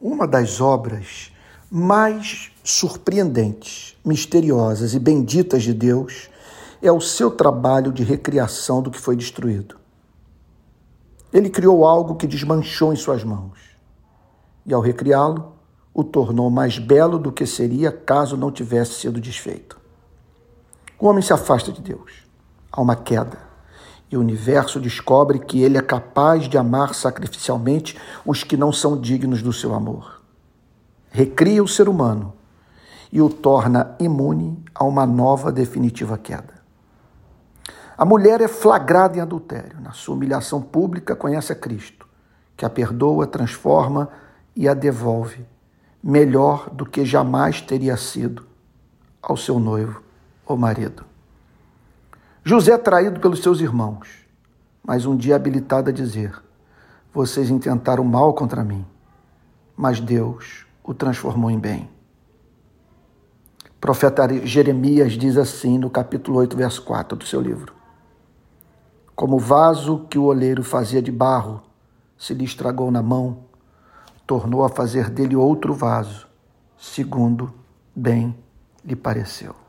Uma das obras mais surpreendentes, misteriosas e benditas de Deus é o seu trabalho de recriação do que foi destruído. Ele criou algo que desmanchou em suas mãos e, ao recriá-lo, o tornou mais belo do que seria caso não tivesse sido desfeito. O homem se afasta de Deus. Há uma queda. E o universo descobre que ele é capaz de amar sacrificialmente os que não são dignos do seu amor. Recria o ser humano e o torna imune a uma nova definitiva queda. A mulher é flagrada em adultério. Na sua humilhação pública, conhece a Cristo, que a perdoa, transforma e a devolve, melhor do que jamais teria sido ao seu noivo ou marido. José é traído pelos seus irmãos, mas um dia habilitado a dizer: Vocês intentaram mal contra mim, mas Deus o transformou em bem. O profeta Jeremias diz assim no capítulo 8, verso 4 do seu livro: como o vaso que o oleiro fazia de barro se lhe estragou na mão, tornou a fazer dele outro vaso, segundo bem lhe pareceu.